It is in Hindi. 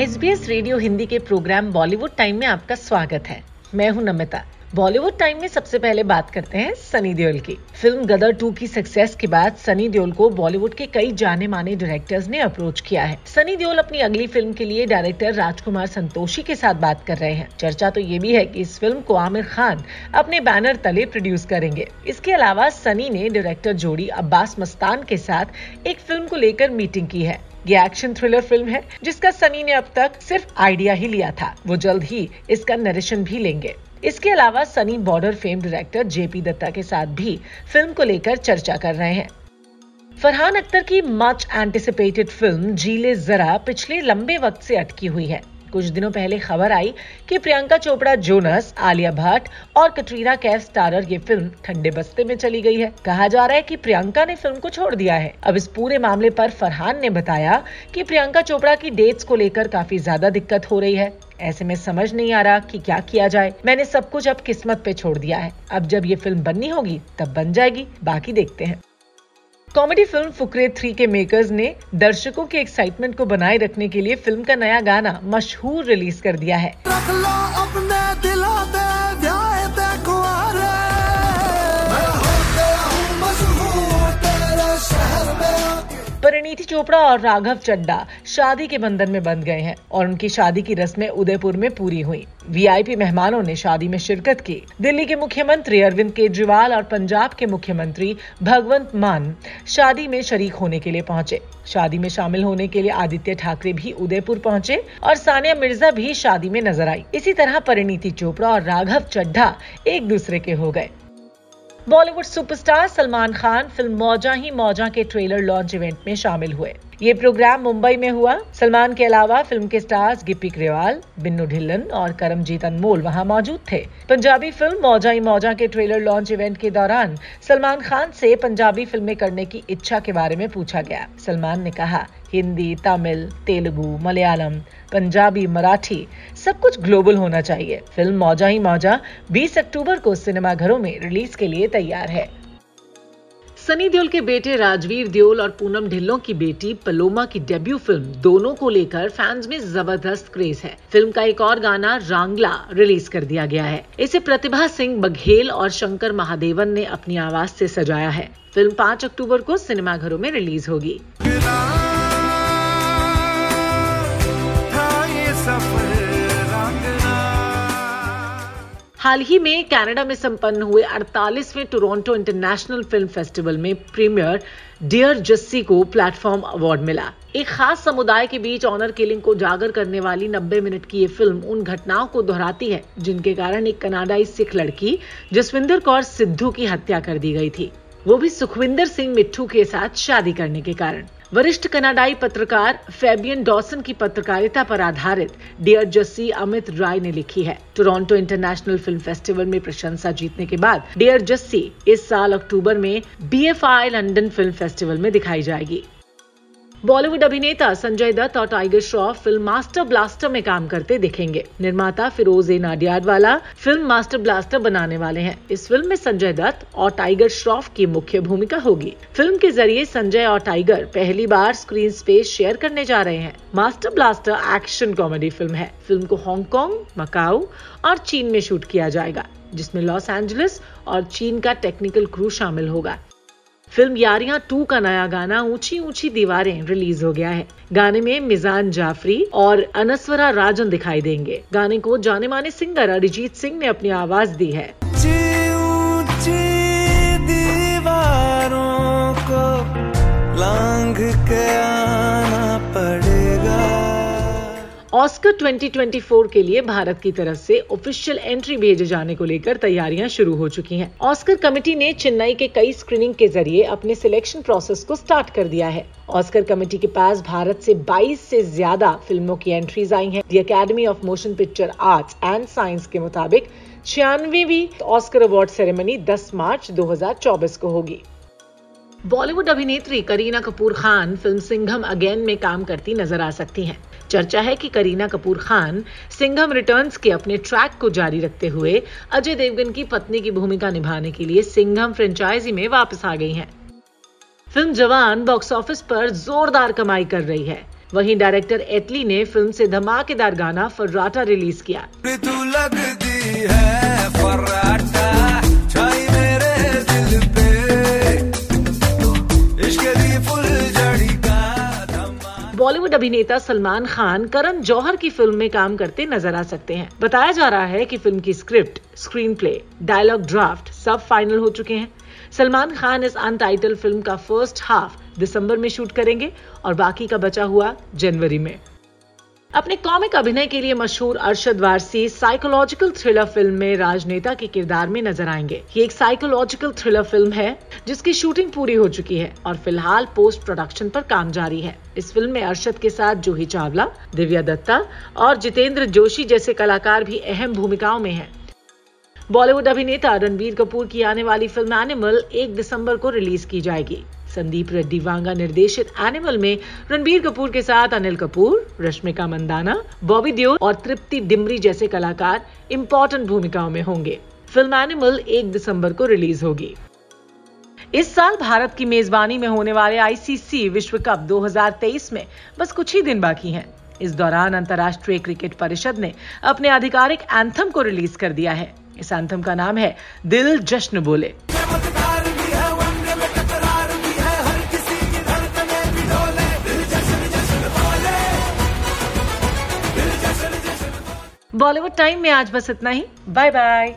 S B S radio Hindi के प्रोग्राम बॉलीवुड टाइम में आपका स्वागत है। मैं हूँ नमिता। बॉलीवुड टाइम में सबसे पहले बात करते हैं सनी देओल की। फ़िल्म गदर टू की सक्सेस के बाद सनी देओल को बॉलीवुड के कई जाने माने डायरेक्टर्स ने अप्रोच किया है। सनी देओल अपनी अगली फ़िल्म के लिए डायरेक्टर राजकुमार संतोषी के साथ बात कर रहे हैं। चर्चा तो ये भी है कि इस फ़िल्म को आमिर खान अपने बैनर तले प्रोड्यूस करेंगे। इसके अलावा सनी ने डायरेक्टर जोड़ी अब्बास मस्तान के साथ एक फ़िल्म को लेकर मीटिंग की है। ये एक्शन थ्रिलर फ़िल्म है, जिसका सनी ने अब तक सिर्फ़ आइडिया ही लिया था। वो जल्द ही इसका नरेशन भी लेंगे। इसके अलावा Sunny Border fame director JP Dutta के साथ भी फ़िल्म को लेकर चर्चा कर रहे हैं। फरहान अख्तर की मच एंटिसिपेटेड फ़िल्म जीले जरा, पिछले लंबे वक्त से अटकी हुई है। कुछ दिनों पहले खबर आई कि प्रियंका चोपड़ा, जोनस, आलिया भट्ट और कटरीना कैफ स्टारर ये फ़िल्म ठंडे बस्ते में चली गई है। कहा जा रहा है कि प्रियंका ने फ़िल्म को छोड़ दिया है। अब इस पूरे मामले पर फरहान ने बताया कि प्रियंका चोपड़ा की डेट्स को लेकर काफ़ी ज़्यादा दिक्कत हो रही है। ऐसे में समझ नहीं आ रहा कि क्या किया जाए। मैंने सब कुछ अब किस्मत पे छोड़ दिया है। अब जब ये फ़िल्म बननी होगी, तब बन जाएगी। बाकी देखते हैं। कॉमेडी फ़िल्म फुकरे थ्री के मेकर्स ने दर्शकों के एक्साइटमेंट को बनाए रखने के लिए फ़िल्म का नया गाना मशहूर रिलीज़ कर दिया है। परिणीति चोपड़ा और राघव चड्डा शादी के बंधन में बंध गए हैं और उनकी शादी की रस्में उदयपुर में पूरी हुई। वीआईपी मेहमानों ने शादी में शिरकत की। दिल्ली के मुख्यमंत्री अरविंद केजरीवाल और पंजाब के मुख्यमंत्री भगवंत मान शादी में शरीक होने के लिए पहुँचे। शादी में शामिल होने के लिए आदित्य ठाकरे भी उदयपुर पहुँचे और सानिया मिर्ज़ा भी शादी में नज़र आई। इसी तरह परिणीति चोपड़ा और राघव चड्ढा एक दूसरे के हो गए। बॉलीवुड सुपरस्टार सलमान खान फ़िल्म मौजा ही मौजा के ट्रेलर लॉन्च इवेंट में शामिल हुए। ये प्रोग्राम मुंबई में हुआ। सलमान के अलावा फ़िल्म के स्टार्स गिप्पी ग्रेवाल, बिन्नू ढिल्लन और करमजीत अनमोल वहाँ मौजूद थे। पंजाबी फ़िल्म मौजा ही मौजा के ट्रेलर लॉन्च इवेंट के दौरान सलमान खान से पंजाबी फ़िल्में करने की इच्छा के बारे में पूछा गया। सलमान ने कहा हिंदी, तमिल, तेलुगु, मलयालम, पंजाबी, मराठी, सब कुछ ग्लोबल होना चाहिए। फ़िल्म मौजा ही मौजा 20 अक्टूबर को सिनेमाघरों में रिलीज़ के लिए तैयार है। सनी देओल के बेटे राजवीर देओल और पूनम ढिल्लों की बेटी पलोमा की डेब्यू फ़िल्म दोनों को लेकर फैंस में ज़बरदस्त क्रेज है। फ़िल्म का एक और गाना, रांगला रिलीज़ कर दिया गया है। इसे प्रतिभा सिंह, बघेल और शंकर महादेवन ने अपनी आवाज़ से सजाया है। फ़िल्म 5 अक्टूबर को सिनेमाघरों में रिलीज़ होगी। हाल ही में कनाडा में संपन्न हुए 48वें टोरंटो इंटरनेशनल फ़िल्म फेस्टिवल में प्रीमियर डियर जस्सी को प्लेटफॉर्म अवार्ड मिला। एक खास समुदाय के बीच ऑनर किलिंग को जागर करने वाली 90 मिनट की ये फ़िल्म उन घटनाओं को दोहराती है, जिनके कारण एक कनाडाई सिख लड़की, जसविंदर कौर सिद्धू की हत्या कर दी गई थी। वो भी सुखविंदर सिंह मिट्ठू के साथ शादी करने के कारण। वरिष्ठ कनाडाई पत्रकार फेबियन डॉसन की पत्रकारिता पर आधारित डियर जस्सी अमित राय ने लिखी है। टोरंटो इंटरनेशनल फ़िल्म फेस्टिवल में प्रशंसा जीतने के बाद डियर जस्सी इस साल अक्टूबर में बीएफआई लंदन फ़िल्म फेस्टिवल में दिखाई जाएगी। बॉलीवुड अभिनेता संजय दत्त और Tiger Shroff film master blaster में काम करते दिखेंगे। निर्माता Firoz A Nadiadwala film master blaster बनाने वाले हैं। इस फ़िल्म में संजय दत्त और टाइगर श्रॉफ की मुख्य भूमिका होगी। फ़िल्म के ज़रिए संजय और टाइगर पहली बार स्क्रीन स्पेस शेयर करने जा रहे हैं। Master blaster action comedy film है। फ़िल्म को हांगकांग, मकाऊ और चीन में शूट किया जाएगा, जिसमें लॉस एंजलिस और चीन का टेक्निकल क्रू शामिल होगा। फ़िल्म यारियाँ टू का नया गाना ऊँची ऊँची दीवारें रिलीज़ हो गया है। गाने में मिजान जाफरी और अनस्वरा राजन दिखाई देंगे। गाने को जाने माने सिंगर अरिजीत सिंह ने अपनी आवाज़ दी है। लांग के ऑस्कर 2024 के लिए भारत की तरफ़ से ऑफिशियल एंट्री भेजे जाने को लेकर तैयारियाँ शुरू हो चुकी हैं। ऑस्कर कमेटी ने चेन्नई के कई स्क्रीनिंग के ज़रिए अपने सिलेक्शन प्रोसेस को स्टार्ट कर दिया है ऑस्कर कमेटी के पास भारत से 22 से ज़्यादा फ़िल्मों की एंट्रीज आई हैं। The academy of motion picture arts and science के मुताबिक छियानवीं ऑस्कर अवार्ड सेरेमनी 10 मार्च 2024 को होगी बॉलीवुड अभिनेत्री करीना कपूर खान फ़िल्म सिंघम अगेन में काम करती नज़र आ सकती हैं। चर्चा है कि करीना कपूर खान सिंघम रिटर्न्स के अपने ट्रैक को जारी रखते हुए अजय देवगन की पत्नी की भूमिका निभाने के लिए सिंघम फ्रेंचाइजी में वापस आ गई हैं। फ़िल्म जवान बॉक्स ऑफ़िस पर जोरदार कमाई कर रही है वहीं डायरेक्टर एटली ने फ़िल्म से धमाकेदार गाना फर्राटा रिलीज़ किया बॉलीवुड अभिनेता सलमान खान करण जौहर की फ़िल्म में काम करते नज़र आ सकते हैं। बताया जा रहा है कि फ़िल्म की script screen play dialogue draft सब फाइनल हो चुके हैं। सलमान खान इस अनटाइटल फ़िल्म का फ़र्स्ट हाफ़ दिसंबर में शूट करेंगे और बाकी का बचा हुआ जनवरी में। अपने कॉमिक अभिनय के लिए मशहूर Arshad Warsi psychological thriller film में राजनेता के किरदार में नज़र आएँगे। ये एक साइकोलॉजिकल थ्रिलर फ़िल्म है, जिसकी शूटिंग पूरी हो चुकी है और फ़िलहाल पोस्ट प्रोडक्शन पर काम जारी है। इस फ़िल्म में अरशद के साथ जूही चावला, दिव्या दत्ता और जितेंद्र जोशी जैसे कलाकार भी अहम भूमिकाओं में हैं। बॉलीवुड अभिनेता रणबीर कपूर की आने वाली फ़िल्म एनिमल एक दिसंबर को रिलीज़ की जाएगी। संदीप रेड्डी वांगा निर्देशित एनिमल में रणबीर कपूर के साथ अनिल कपूर, रश्मिका मंदाना, बॉबी देओल और तृप्ति डिमरी जैसे कलाकार इंपॉर्टेंट भूमिकाओं में होंगे। फ़िल्म एनिमल एक दिसंबर को रिलीज़ होगी। इस साल भारत की मेजबानी में होने वाले आईसीसी विश्व कप 2023 में बस कुछ ही दिन बाकी हैं। इस दौरान अंतर्राष्ट्रीय क्रिकेट परिषद ने अपने आधिकारिक एंथम को रिलीज़ कर दिया है। इस एंथम का नाम है दिल जश्न बोले। बॉलीवुड टाइम में आज बस इतना ही। Bye bye.